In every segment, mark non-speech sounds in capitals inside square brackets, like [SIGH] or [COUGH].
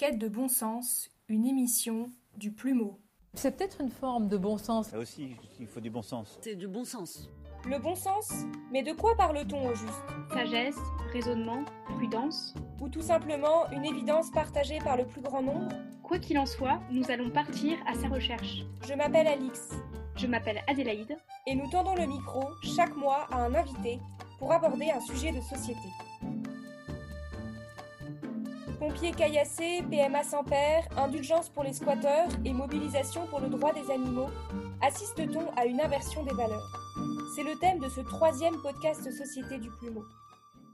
quête de bon sens, une émission du plumeau. C'est peut-être une forme de bon sens. Là aussi, il faut du bon sens. C'est du bon sens. Le bon sens Mais de quoi parle-t-on au juste? Sagesse, raisonnement, prudence Ou tout simplement une évidence partagée par le plus grand nombre? Quoi qu'il en soit, nous allons partir à sa recherche. Je m'appelle Alix. Je m'appelle Adélaïde. Et nous tendons le micro chaque mois à un invité pour aborder un sujet de société. Pompiers caillassés, PMA sans père, indulgence pour les squatteurs et mobilisation pour le droit des animaux, assiste-t-on à une inversion des valeurs C'est le thème de ce troisième podcast Société du Plumeau.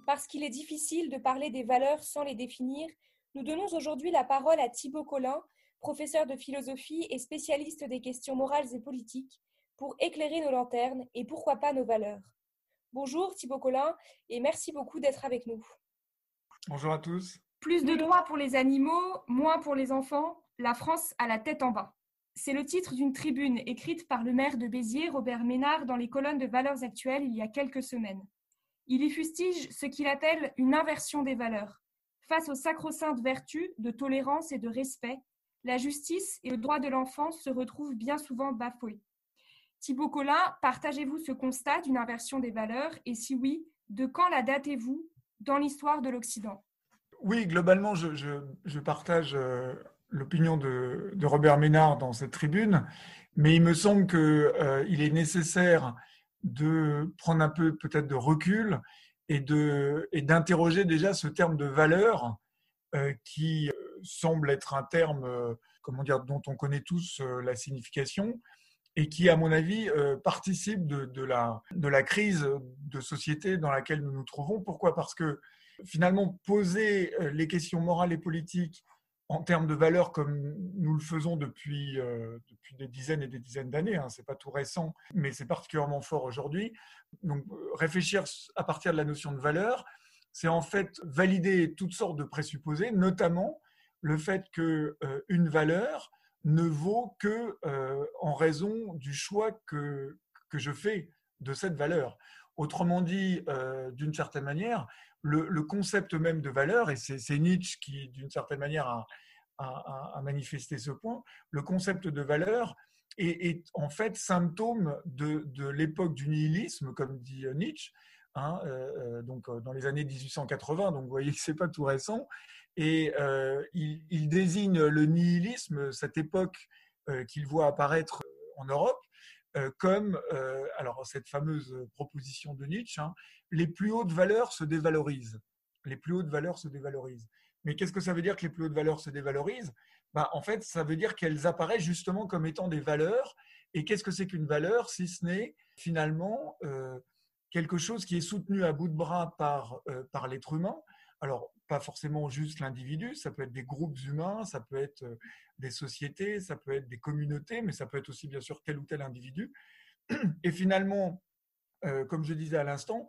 Parce qu'il est difficile de parler des valeurs sans les définir, nous donnons aujourd'hui la parole à Thibaut Collin, professeur de philosophie et spécialiste des questions morales et politiques, pour éclairer nos lanternes et pourquoi pas nos valeurs. Bonjour Thibaut Collin et merci beaucoup d'être avec nous. Bonjour à tous. Plus de droits pour les animaux, moins pour les enfants, la France a la tête en bas. C'est le titre d'une tribune écrite par le maire de Béziers, Robert Ménard, dans les colonnes de Valeurs actuelles il y a quelques semaines. Il y fustige ce qu'il appelle une inversion des valeurs. Face aux sacro-saintes vertus de tolérance et de respect, la justice et le droit de l'enfant se retrouvent bien souvent bafoués. Thibaut Collin, partagez-vous ce constat d'une inversion des valeurs? Et si oui, de quand la datez-vous dans l'histoire de l'Occident? Oui, globalement, je, partage euh, l'opinion de, Robert Ménard dans cette tribune, mais il me semble qu'il euh, est nécessaire de prendre un peu peut-être de recul et d'interroger déjà ce terme de valeur euh, qui semble être un terme comment dire dont on connaît tous la signification et qui à mon avis participe de, la, de la crise de société dans laquelle nous nous trouvons. Pourquoi? Parce que finalement poser euh, les questions morales et politiques en termes de valeurs comme nous le faisons depuis, euh, depuis des dizaines et des dizaines d'années, hein, c'est pas tout récent, mais c'est particulièrement fort aujourd'hui. Donc réfléchir à partir de la notion de valeur, c'est en fait valider toutes sortes de présupposés, notamment le fait que euh, valeur ne vaut que en raison du choix que je fais de cette valeur. Autrement dit, d'une certaine manière, le, concept même de valeur, et c'est Nietzsche qui, d'une certaine manière, a, manifesté ce point, le concept de valeur est, en fait symptôme de, l'époque du nihilisme, comme dit Nietzsche, hein, euh, euh, donc euh, dans les années 1880, donc vous voyez que c'est pas tout récent, et il, désigne le nihilisme, cette époque qu'il voit apparaître en Europe, euh, comme euh, alors cette fameuse proposition de Nietzsche, hein, les plus hautes valeurs se dévalorisent. Les plus hautes valeurs se dévalorisent. Mais qu'est-ce que ça veut dire que les plus hautes valeurs se dévalorisent? Bah, En fait, ça veut dire qu'elles apparaissent justement comme étant des valeurs. Et qu'est-ce que c'est qu'une valeur si ce n'est finalement euh, quelque chose qui est soutenu à bout de bras par, par l'être humain alors, pas forcément juste l'individu, ça peut être des groupes humains, ça peut être des sociétés, ça peut être des communautés, mais ça peut être aussi bien sûr tel ou tel individu. Et finalement, comme je disais à l'instant,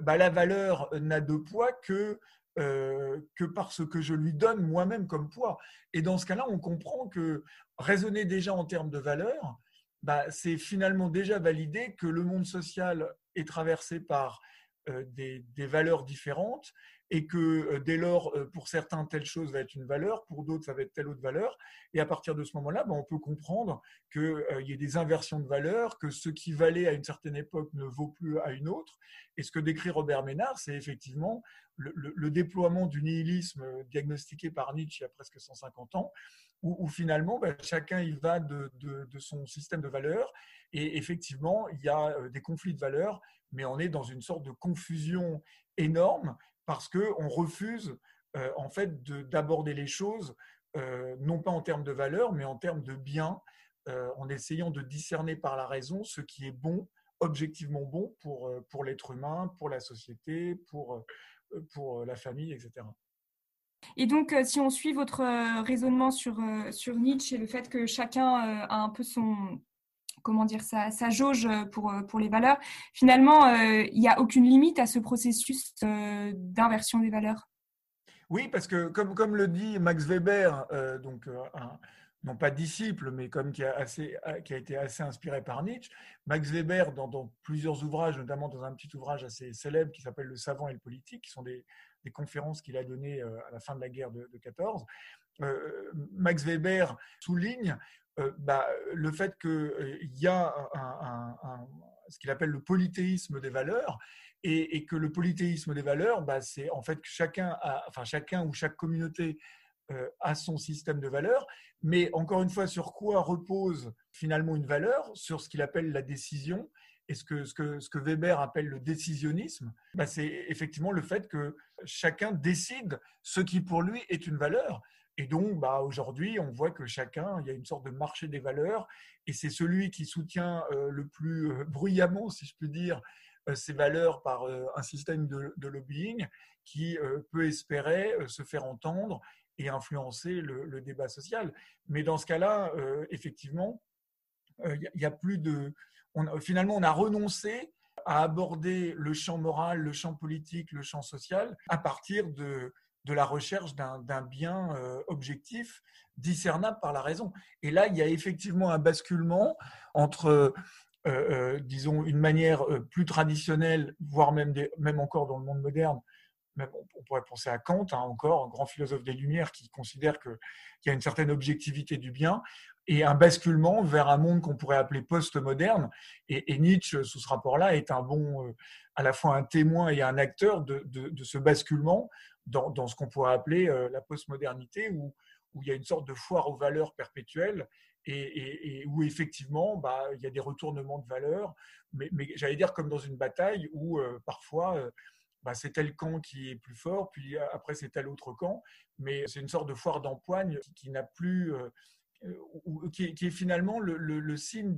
bah, la valeur n'a de poids que, que par ce que je lui donne moi-même comme poids. Et dans ce cas-là, on comprend que raisonner déjà en termes de valeur, bah, c'est finalement déjà valider que le monde social est traversé par des, valeurs différentes et que euh, dès lors, euh, pour certains, telle chose va être une valeur, pour d'autres, ça va être telle autre valeur. Et à partir de ce moment-là, ben, on peut comprendre qu'il euh, y ait des inversions de valeurs, que ce qui valait à une certaine époque ne vaut plus à une autre. Et ce que décrit Robert Ménard, c'est effectivement le, déploiement du nihilisme diagnostiqué par Nietzsche il y a presque 150 ans, où, finalement, ben, chacun y va de, de, son système de valeurs. Et effectivement, il y a des conflits de valeurs, mais on est dans une sorte de confusion énorme parce qu'on refuse euh, en fait d'aborder les choses euh, non pas en termes de valeur, mais en termes de bien, euh, en essayant de discerner par la raison ce qui est bon, objectivement bon pour, pour l'être humain, pour la société, pour, pour la famille, etc. Et donc, si on suit votre raisonnement sur, sur Nietzsche et le fait que chacun a un peu son, comment dire, sa, jauge pour, pour les valeurs. Finalement, euh, il n'y a aucune limite à ce processus euh, d'inversion des valeurs. Oui, parce que comme, comme le dit Max Weber, euh, donc non pas disciple, mais comme qui a, été assez inspiré par Nietzsche, Max Weber, dans, plusieurs ouvrages, notamment dans un petit ouvrage assez célèbre qui s'appelle Le savant et le politique, qui sont des, conférences qu'il a données à la fin de la guerre de, de 14, Max Weber souligne bah, le fait qu'il y a ce qu'il appelle le polythéisme des valeurs et, que le polythéisme des valeurs, bah, c'est en fait que chacun, enfin chacun ou chaque communauté a son système de valeurs, mais encore une fois, sur quoi repose finalement une valeur? Sur ce qu'il appelle la décision. Et ce que Weber appelle le décisionnisme, bah, c'est effectivement le fait que chacun décide ce qui pour lui est une valeur. Et donc, bah, aujourd'hui, on voit que chacun, il y a une sorte de marché des valeurs, et c'est celui qui soutient euh, le plus euh, bruyamment, si je puis dire, euh, ces valeurs par un système de, lobbying qui peut espérer se faire entendre et influencer le, débat social. Mais dans ce cas-là, effectivement, il n'y a, plus de, finalement, on a renoncé à aborder le champ moral, le champ politique, le champ social à partir de, de la recherche d'un bien euh, objectif discernable par la raison. Et là, il y a effectivement un basculement entre, euh, euh, disons, une manière plus traditionnelle, voire même, même encore dans le monde moderne, on pourrait penser à Kant, hein, encore, un grand philosophe des Lumières qui considère qu'il y a une certaine objectivité du bien, et un basculement vers un monde qu'on pourrait appeler post-moderne. Et, Nietzsche, sous ce rapport-là, est un bon, euh, à la fois un témoin et un acteur de, ce basculement dans, ce qu'on pourrait appeler euh, la postmodernité, où, où il y a une sorte de foire aux valeurs perpétuelles et, où effectivement, bah, il y a des retournements de valeurs, mais, j'allais dire comme dans une bataille où euh, parfois bah, c'est tel camp qui est plus fort, puis après c'est tel autre camp, mais c'est une sorte de foire d'empoigne qui n'a plus euh, qui, est, finalement le, signe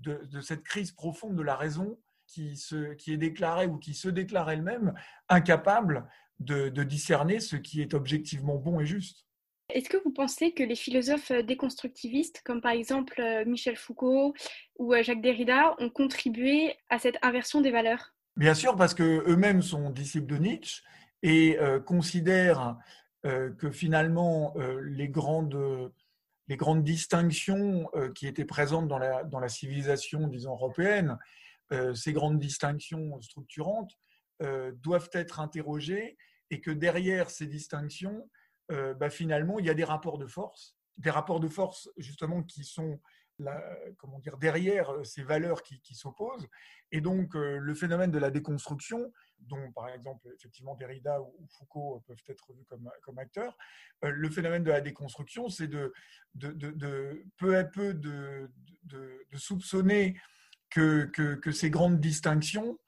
de, cette crise profonde de la raison qui, se, est déclarée ou qui se déclare elle-même incapable de, discerner ce qui est objectivement bon et juste. Est-ce que vous pensez que les philosophes déconstructivistes, comme par exemple euh, Michel Foucault ou euh, Jacques Derrida, ont contribué à cette inversion des valeurs? Bien sûr, parce qu'eux-mêmes sont disciples de Nietzsche et considèrent que finalement les grandes les grandes distinctions euh, qui étaient présentes dans la, dans la civilisation, disons, européenne, euh, ces grandes distinctions structurantes, euh, doivent être interrogées et que derrière ces distinctions, bah, finalement, il y a des rapports de force, des rapports de force justement qui sont comment dire, derrière ces valeurs qui, s'opposent. Et donc, le phénomène de la déconstruction, dont par exemple effectivement Derrida ou Foucault peuvent être vus comme, comme acteurs, euh, le phénomène de la déconstruction, c'est de, de, de, peu à peu de, soupçonner que, que, ces grandes distinctions,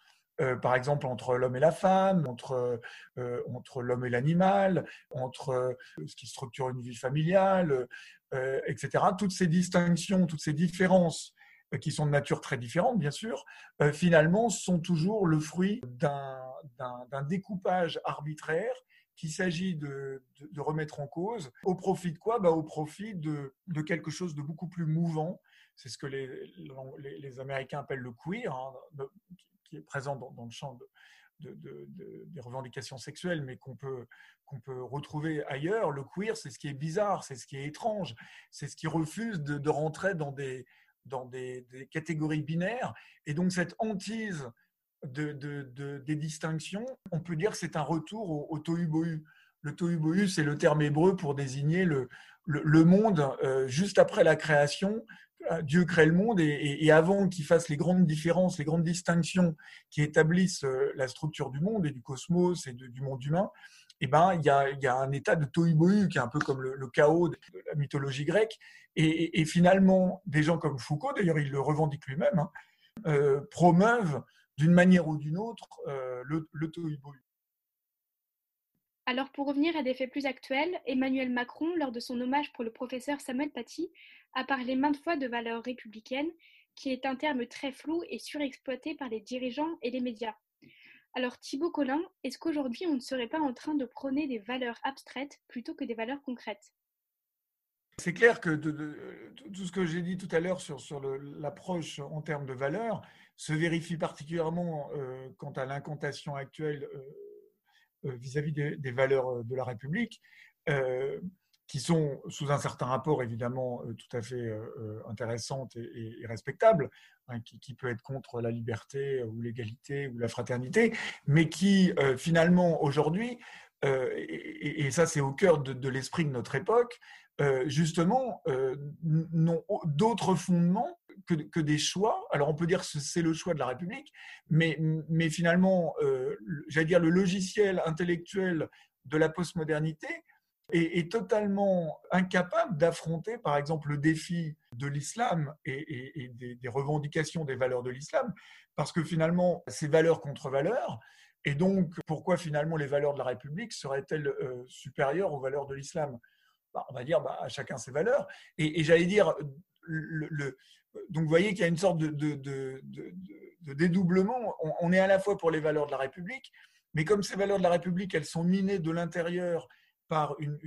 euh, par exemple entre l'homme et la femme, entre, euh, entre l'homme et l'animal, entre ce qui structure une vie familiale, etc. Toutes ces distinctions, toutes ces différences euh, qui sont de nature très différente, bien sûr, euh, finalement, sont toujours le fruit d'un découpage arbitraire qu'il s'agit de, remettre en cause. Au profit de quoi? Bah, Au profit de, quelque chose de beaucoup plus mouvant. C'est ce que les, Américains appellent le queer, hein, qui est présent dans, le champ des revendications sexuelles, mais qu'on peut, peut retrouver ailleurs. Le queer, c'est ce qui est bizarre, c'est ce qui est étrange, c'est ce qui refuse de, rentrer dans des, dans des, catégories binaires. Et donc cette hantise de, des distinctions, on peut dire que c'est un retour au, au tohu-bohu. Le tohu-bohu, c'est le terme hébreu pour désigner le, monde euh, juste après la création. Euh, Dieu crée le monde et, avant qu'il fasse les grandes différences, les grandes distinctions qui établissent euh, la structure du monde et du cosmos et du monde humain, eh ben, il y a, un état de tohu qui est un peu comme le, chaos de la mythologie grecque. Et, finalement, des gens comme Foucault, d'ailleurs il le revendique lui-même, hein, promeuvent d'une manière ou d'une autre le, le tohu Alors pour revenir à des faits plus actuels, Emmanuel Macron, lors de son hommage pour le professeur Samuel Paty, a parlé maintes fois de valeurs républicaines, qui est un terme très flou et surexploité par les dirigeants et les médias. Alors Thibaut Collin, est-ce qu'aujourd'hui on ne serait pas en train de prôner des valeurs abstraites plutôt que des valeurs concrètes? C'est clair que tout ce que j'ai dit tout à l'heure sur, l'approche en termes de valeurs se vérifie particulièrement euh, quant à l'incantation actuelle euh, euh, vis-à-vis des, valeurs de la République qui sont sous un certain rapport évidemment euh, tout à fait euh, euh, intéressantes et, respectables, hein, qui, peut être contre la liberté ou l'égalité ou la fraternité, mais qui finalement aujourd'hui et, ça c'est au cœur de, l'esprit de notre époque, justement, n'ont d'autres fondements que, des choix. Alors on peut dire que c'est le choix de la République, mais, mais finalement, j'allais dire le logiciel intellectuel de la postmodernité est, totalement incapable d'affronter, par exemple, le défi de l'islam et, des, revendications des valeurs de l'islam, parce que finalement, ces valeurs contre valeurs, et donc pourquoi finalement les valeurs de la République seraient-elles euh, supérieures aux valeurs de l'islam? Bah, On va dire bah, à chacun ses valeurs. Et, j'allais dire, donc vous voyez qu'il y a une sorte de, dédoublement. on, est à la fois pour les valeurs de la République, mais comme ces valeurs de la République, elles sont minées de l'intérieur par une,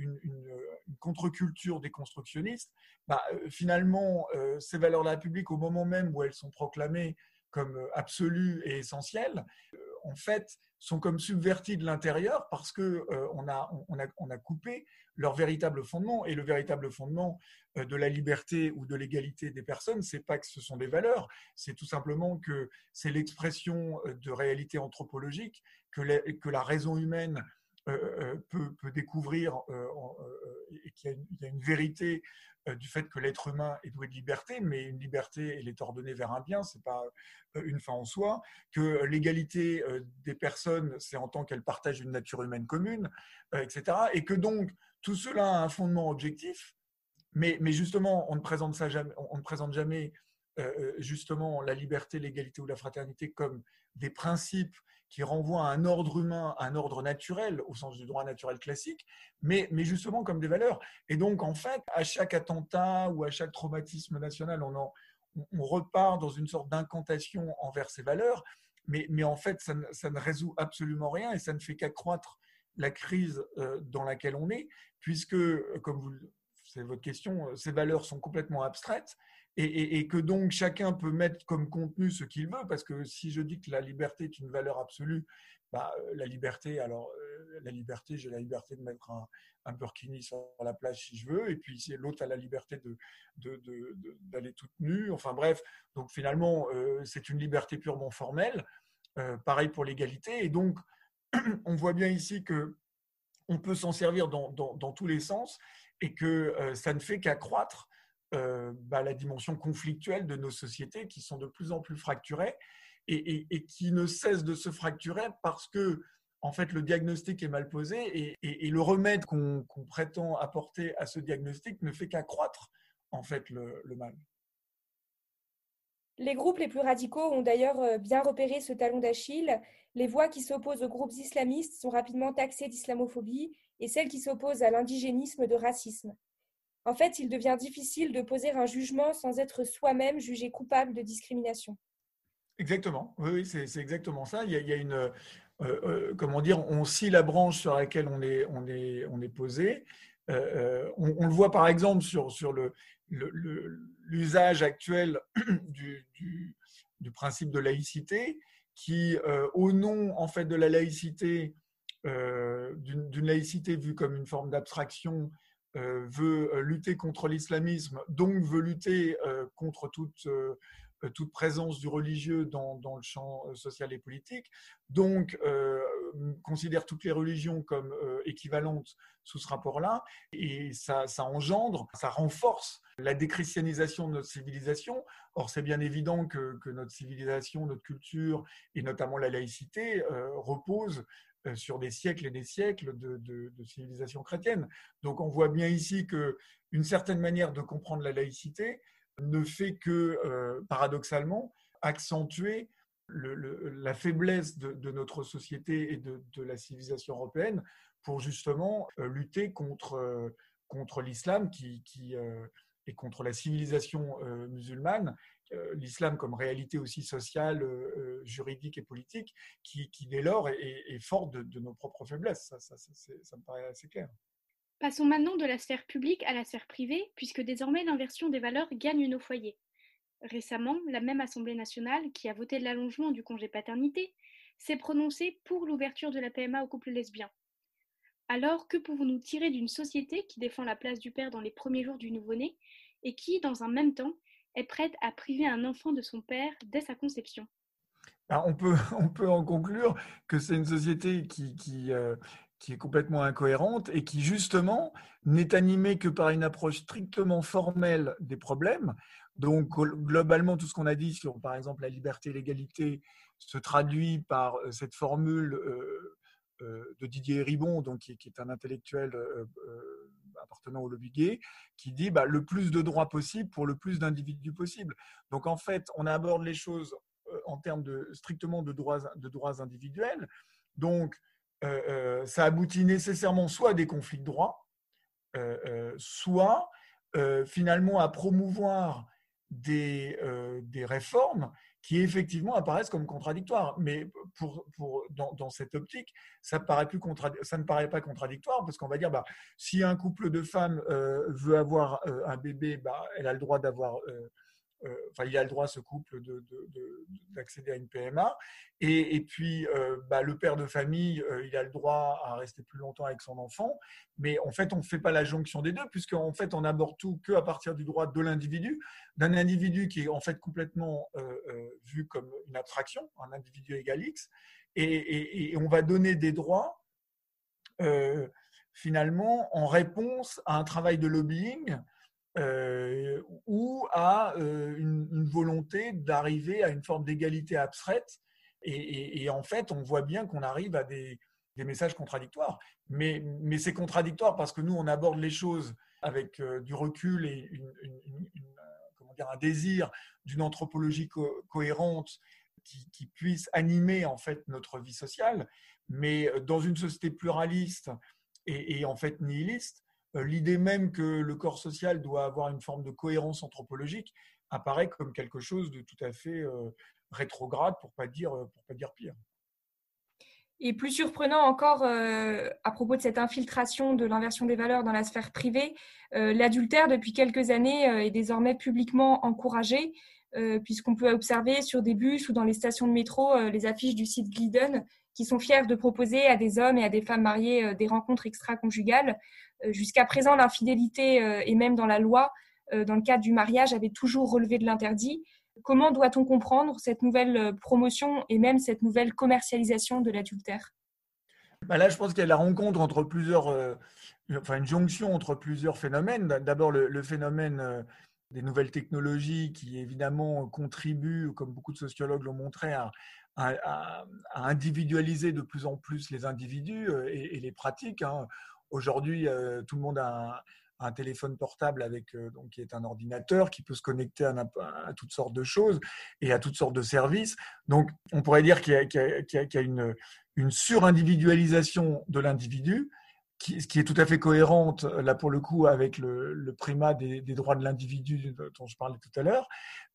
contre-culture des constructionnistes, bah, euh, finalement, euh, ces valeurs de la République, au moment même où elles sont proclamées comme absolues et essentielles, en fait, sont comme subverties de l'intérieur parce qu'on on a, on a, on a coupé leur véritable fondement. Et le véritable fondement de la liberté ou de l'égalité des personnes, c'est pas que ce sont des valeurs, c'est tout simplement que c'est l'expression de réalité anthropologique, que, que la raison humaine euh, euh, peut, peut, découvrir euh, qu'il y, a une vérité du fait que l'être humain est doué de liberté, mais une liberté, elle est ordonnée vers un bien, c'est pas une fin en soi, que l'égalité des personnes, c'est en tant qu'elles partagent une nature humaine commune, etc. Et que donc, tout cela a un fondement objectif, mais, justement, on ne présente, jamais, on ne présente jamais justement la liberté, l'égalité ou la fraternité comme des principes qui renvoie à un ordre humain, à un ordre naturel, au sens du droit naturel classique, mais, justement comme des valeurs. Et donc, en fait, à chaque attentat ou à chaque traumatisme national, on, on repart dans une sorte d'incantation envers ces valeurs, mais, en fait, ça ne, ça ne, résout absolument rien et ça ne fait qu'accroître la crise euh, dans laquelle on est, puisque, comme vous, c'est votre question, ces valeurs sont complètement abstraites et, que donc chacun peut mettre comme contenu ce qu'il veut, parce que si je dis que la liberté est une valeur absolue, bah, euh, la liberté, alors euh, la liberté, j'ai la liberté de mettre un, un burkini sur la plage si je veux, et puis l'autre a la liberté d'aller de, de, toute nue, enfin bref, donc finalement euh, c'est une liberté purement formelle, pareil pour l'égalité, et donc [CLEARS THROAT] on voit bien ici que on peut s'en servir dans, dans, dans, tous les sens et que ça ne fait qu'accroître euh, bah, la dimension conflictuelle de nos sociétés qui sont de plus en plus fracturées et, qui ne cessent de se fracturer parce que en fait, le diagnostic est mal posé et, le remède qu'on prétend apporter à ce diagnostic ne fait qu'accroître en fait le, mal. Les groupes les plus radicaux ont d'ailleurs euh, bien repéré ce talon d'Achille. Les voix qui s'opposent aux groupes islamistes sont rapidement taxées d'islamophobie et celles qui s'opposent à l'indigénisme de racisme. En fait, il devient difficile de poser un jugement sans être soi-même jugé coupable de discrimination. Exactement, oui, c'est exactement ça. Il y a, une, euh, euh, comment dire, on scie la branche sur laquelle on est, posé. Euh, on, le voit par exemple sur, sur l'usage le, actuel [CLEARS THROAT] du, du, principe de laïcité, qui, au nom en fait de la laïcité, d'une laïcité vue comme une forme d'abstraction, veut euh, lutter contre l'islamisme, donc veut lutter euh, contre toute, toute présence du religieux dans, dans, le champ social et politique, donc considère toutes les religions comme équivalentes sous ce rapport-là, et ça, ça, engendre, ça renforce la déchristianisation de notre civilisation. Or, c'est bien évident que, que, notre civilisation, notre culture, et notamment la laïcité, repose euh, sur des siècles et des siècles de, civilisation chrétienne. Donc on voit bien ici qu'une certaine manière de comprendre la laïcité ne fait que, euh, paradoxalement, accentuer la faiblesse de, notre société et de, la civilisation européenne pour justement euh, lutter contre, contre l'islam qui, qui et contre la civilisation musulmane euh, l'islam comme réalité aussi sociale, euh, euh, juridique et politique, qui, dès lors est, forte de, nos propres faiblesses. Ça, ça, me paraît assez clair. Passons maintenant de la sphère publique à la sphère privée, puisque désormais l'inversion des valeurs gagne nos foyers. Récemment, la même Assemblée nationale, qui a voté l'allongement du congé paternité, s'est prononcée pour l'ouverture de la PMA aux couples lesbiens. Alors, que pouvons-nous tirer d'une société qui défend la place du père dans les premiers jours du nouveau-né et qui, dans un même temps, est prête à priver un enfant de son père dès sa conception on, peut, [LAUGHS] on peut en conclure que c'est une société qui, qui, euh, qui est complètement incohérente et qui justement n'est animée que par une approche strictement formelle des problèmes. Donc globalement, tout ce qu'on a dit sur, par exemple, la liberté l'égalité se traduit par euh, cette formule euh, de Didier Ribon, donc, qui, est un intellectuel appartenant au lobby gay, qui dit bah, le plus de droits possible pour le plus d'individus possible. Donc en fait, on aborde les choses en termes de, strictement de droits, de droits individuels. Donc, euh, euh, ça aboutit nécessairement soit à des conflits de droits, euh, soit finalement à promouvoir des, des, réformes qui effectivement apparaissent comme contradictoires. Mais pour, dans, cette optique, ça, paraît plus ça ne paraît pas contradictoire parce qu'on va dire, bah, si un couple de femmes veut avoir un bébé, bah, elle a le droit d'avoir euh, enfin, il a le droit, ce couple, d'accéder à une PMA. Et, puis, euh, bah, le père de famille, euh, il a le droit à rester plus longtemps avec son enfant. Mais en fait, on ne fait pas la jonction des deux, puisqu'en fait, on n'aborde tout qu'à partir du droit de l'individu, d'un individu qui est en fait complètement vu comme une abstraction, un individu égal X. Et on va donner des droits. finalement, en réponse à un travail de lobbying euh, ou à euh, une, volonté d'arriver à une forme d'égalité abstraite. Et, en fait, on voit bien qu'on arrive à des, messages contradictoires. Mais, c'est contradictoire parce que nous, on aborde les choses avec euh, du recul et comment dire, un désir d'une anthropologie cohérente qui, puisse animer en fait notre vie sociale. Mais dans une société pluraliste et, et en fait nihiliste, l'idée même que le corps social doit avoir une forme de cohérence anthropologique apparaît comme quelque chose de tout à fait euh, rétrograde, pour pas dire, euh, pour pas dire pire. Et plus surprenant encore à propos de cette infiltration de l'inversion des valeurs dans la sphère privée, l'adultère depuis quelques années est désormais publiquement encouragé, puisqu'on peut observer sur des bus ou dans les stations de métro les affiches du site Glidden qui sont fiers de proposer à des hommes et à des femmes mariées des rencontres extra-conjugales. Euh, jusqu'à présent, l'infidélité, euh, et même dans la loi, euh, dans le cadre du mariage, avait toujours relevé de l'interdit. Comment doit-on comprendre cette nouvelle promotion et même cette nouvelle commercialisation de l'adultère? Bah Là, je pense qu'il y a la rencontre entre plusieurs, enfin une jonction entre plusieurs phénomènes. D'abord, le, phénomène des nouvelles technologies qui évidemment contribuent, comme beaucoup de sociologues l'ont montré, à, individualiser de plus en plus les individus et, les pratiques. Hein. Aujourd'hui, euh, tout le monde a un, téléphone portable avec, euh, donc, qui est un ordinateur qui peut se connecter à, toutes sortes de choses et à toutes sortes de services. Donc, on pourrait dire qu'il y a, une, une surindividualisation de l'individu, qui, qui, est tout à fait cohérente, là pour le coup, avec le, primat des, droits de l'individu dont je parlais tout à l'heure.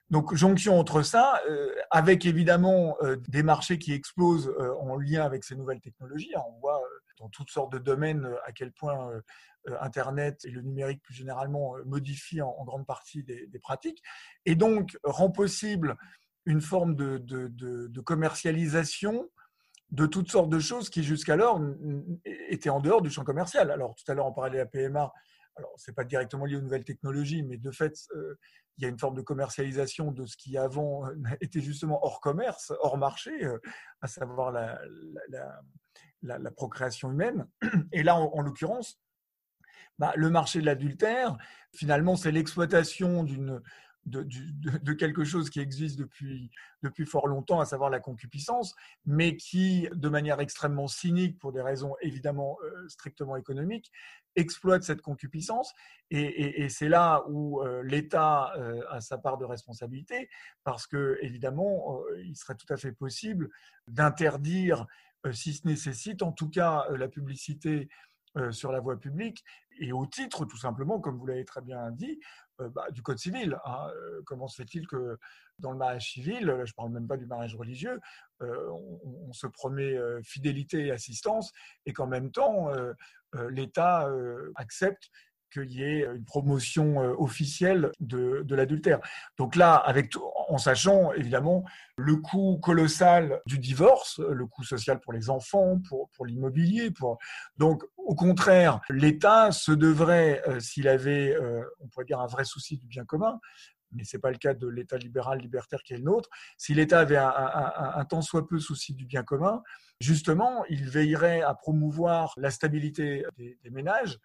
Donc, jonction entre ça, euh, avec évidemment des marchés qui explosent en lien avec ces nouvelles technologies. On voit dans toutes sortes de domaines à quel point euh, euh, Internet et le numérique plus généralement euh, modifient en, grande partie des, pratiques, et donc rend possible une forme de, commercialisation de toutes sortes de choses qui jusqu'alors étaient en dehors du champ commercial. Alors tout à l'heure on parlait de la PMA, alors c'est pas directement lié aux nouvelles technologies, mais de fait il y a une forme de commercialisation de ce qui avant [LAUGHS] était justement hors commerce, hors marché, à savoir la, la, procréation humaine. Et là, en, l'occurrence, bah, le marché de l'adultère, finalement, c'est l'exploitation d'une de, quelque chose qui existe depuis, depuis fort longtemps, à savoir la concupiscence, mais qui, de manière extrêmement cynique, pour des raisons évidemment euh, strictement économiques, exploite cette concupiscence. Et, c'est là où euh, l'État euh, a sa part de responsabilité, parce que, évidemment, il serait tout à fait possible d'interdire si ce nécessite en tout cas la publicité sur la voie publique et au titre, tout simplement, comme vous l'avez très bien dit, bah, du Code civil. Hein. Comment se fait-il que dans le mariage civil, je ne parle même pas du mariage religieux, on, se promet fidélité et assistance et qu'en même temps, l'État accepte qu'il y ait une promotion euh, officielle de, l'adultère. Donc là, en sachant évidemment le coût colossal du divorce, le coût social pour les enfants, pour, pour l'immobilier. Pour... Donc au contraire, l'État se devrait, euh, s'il avait, euh, on pourrait dire, un vrai souci du bien commun, mais ce n'est pas le cas de l'État libéral libertaire qui est le nôtre, si l'État avait un, un, tant soit peu souci du bien commun, justement, il veillerait à promouvoir la stabilité des, ménages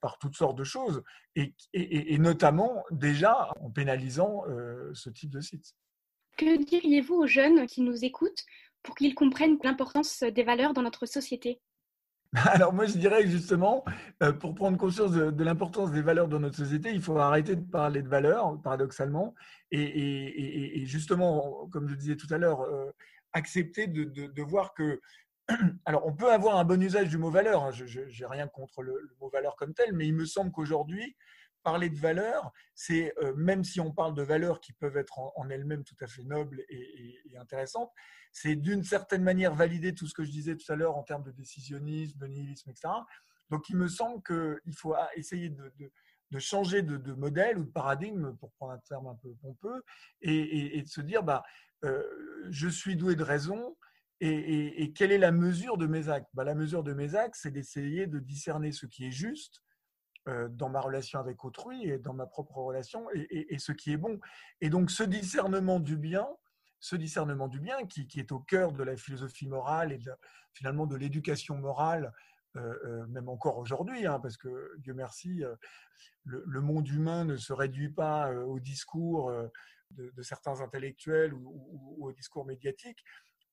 par toutes sortes de choses, et, et, notamment déjà en pénalisant euh, ce type de site. Que diriez-vous aux jeunes qui nous écoutent pour qu'ils comprennent l'importance des valeurs dans notre société? [LAUGHS] Alors moi, je dirais justement, euh, pour prendre conscience de, l'importance des valeurs dans notre société, il faut arrêter de parler de valeurs, paradoxalement, et, justement, comme je disais tout à l'heure, euh, accepter de, voir que... [CLEARS THROAT] Alors, on peut avoir un bon usage du mot valeur, hein, je n'ai rien contre le, mot valeur comme tel, mais il me semble qu'aujourd'hui, parler de valeurs, c'est euh, même si on parle de valeurs qui peuvent être en, elles-mêmes tout à fait nobles et, intéressantes, c'est d'une certaine manière valider tout ce que je disais tout à l'heure en termes de décisionnisme, de nihilisme, etc. Donc il me semble qu'il faut essayer de, changer de, modèle ou de paradigme, pour prendre un terme un peu pompeux, et, de se dire, bah, euh, je suis doué de raison, et, quelle est la mesure de mes actes? Bah, La mesure de mes actes, c'est d'essayer de discerner ce qui est juste, dans ma relation avec autrui et dans ma propre relation et, ce qui est bon. Et donc ce discernement du bien, ce discernement du bien qui, est au cœur de la philosophie morale et finalement de l'éducation morale, euh, euh, même encore aujourd'hui, hein, parce que Dieu merci, le, monde humain ne se réduit pas au discours de, certains intellectuels ou, au discours médiatique.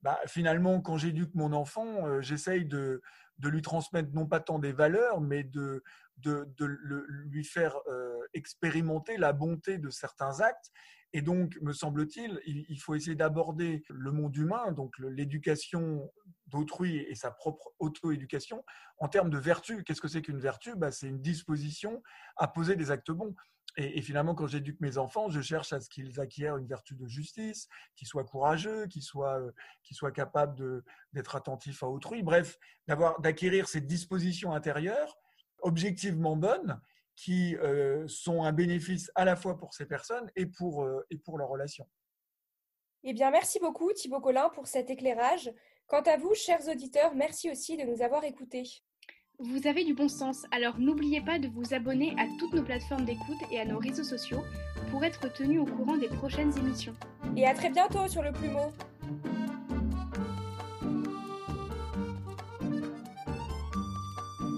Bah, finalement, quand j'éduque mon enfant, j'essaye de, lui transmettre non pas tant des valeurs, mais de, de, lui faire euh, expérimenter la bonté de certains actes. Et donc, me semble-t-il, il, faut essayer d'aborder le monde humain, donc l'éducation d'autrui et sa propre auto-éducation, en termes de vertu. Qu'est-ce que c'est qu'une vertu? Bah, C'est une disposition à poser des actes bons. Et, finalement, quand j'éduque mes enfants, je cherche à ce qu'ils acquièrent une vertu de justice, qu'ils soient courageux, qu'ils soient, euh, qu'ils soient capables d'être attentifs à autrui. Bref, d'acquérir cette disposition intérieure objectivement bonnes qui euh, sont un bénéfice à la fois pour ces personnes et pour, euh, et pour leurs relations. Eh bien, merci beaucoup Thibaut Collin pour cet éclairage. Quant à vous, chers auditeurs, merci aussi de nous avoir écoutés. Vous avez du bon sens, alors n'oubliez pas de vous abonner à toutes nos plateformes d'écoute et à nos réseaux sociaux pour être tenu au courant des prochaines émissions. Et à très bientôt sur le Plumeau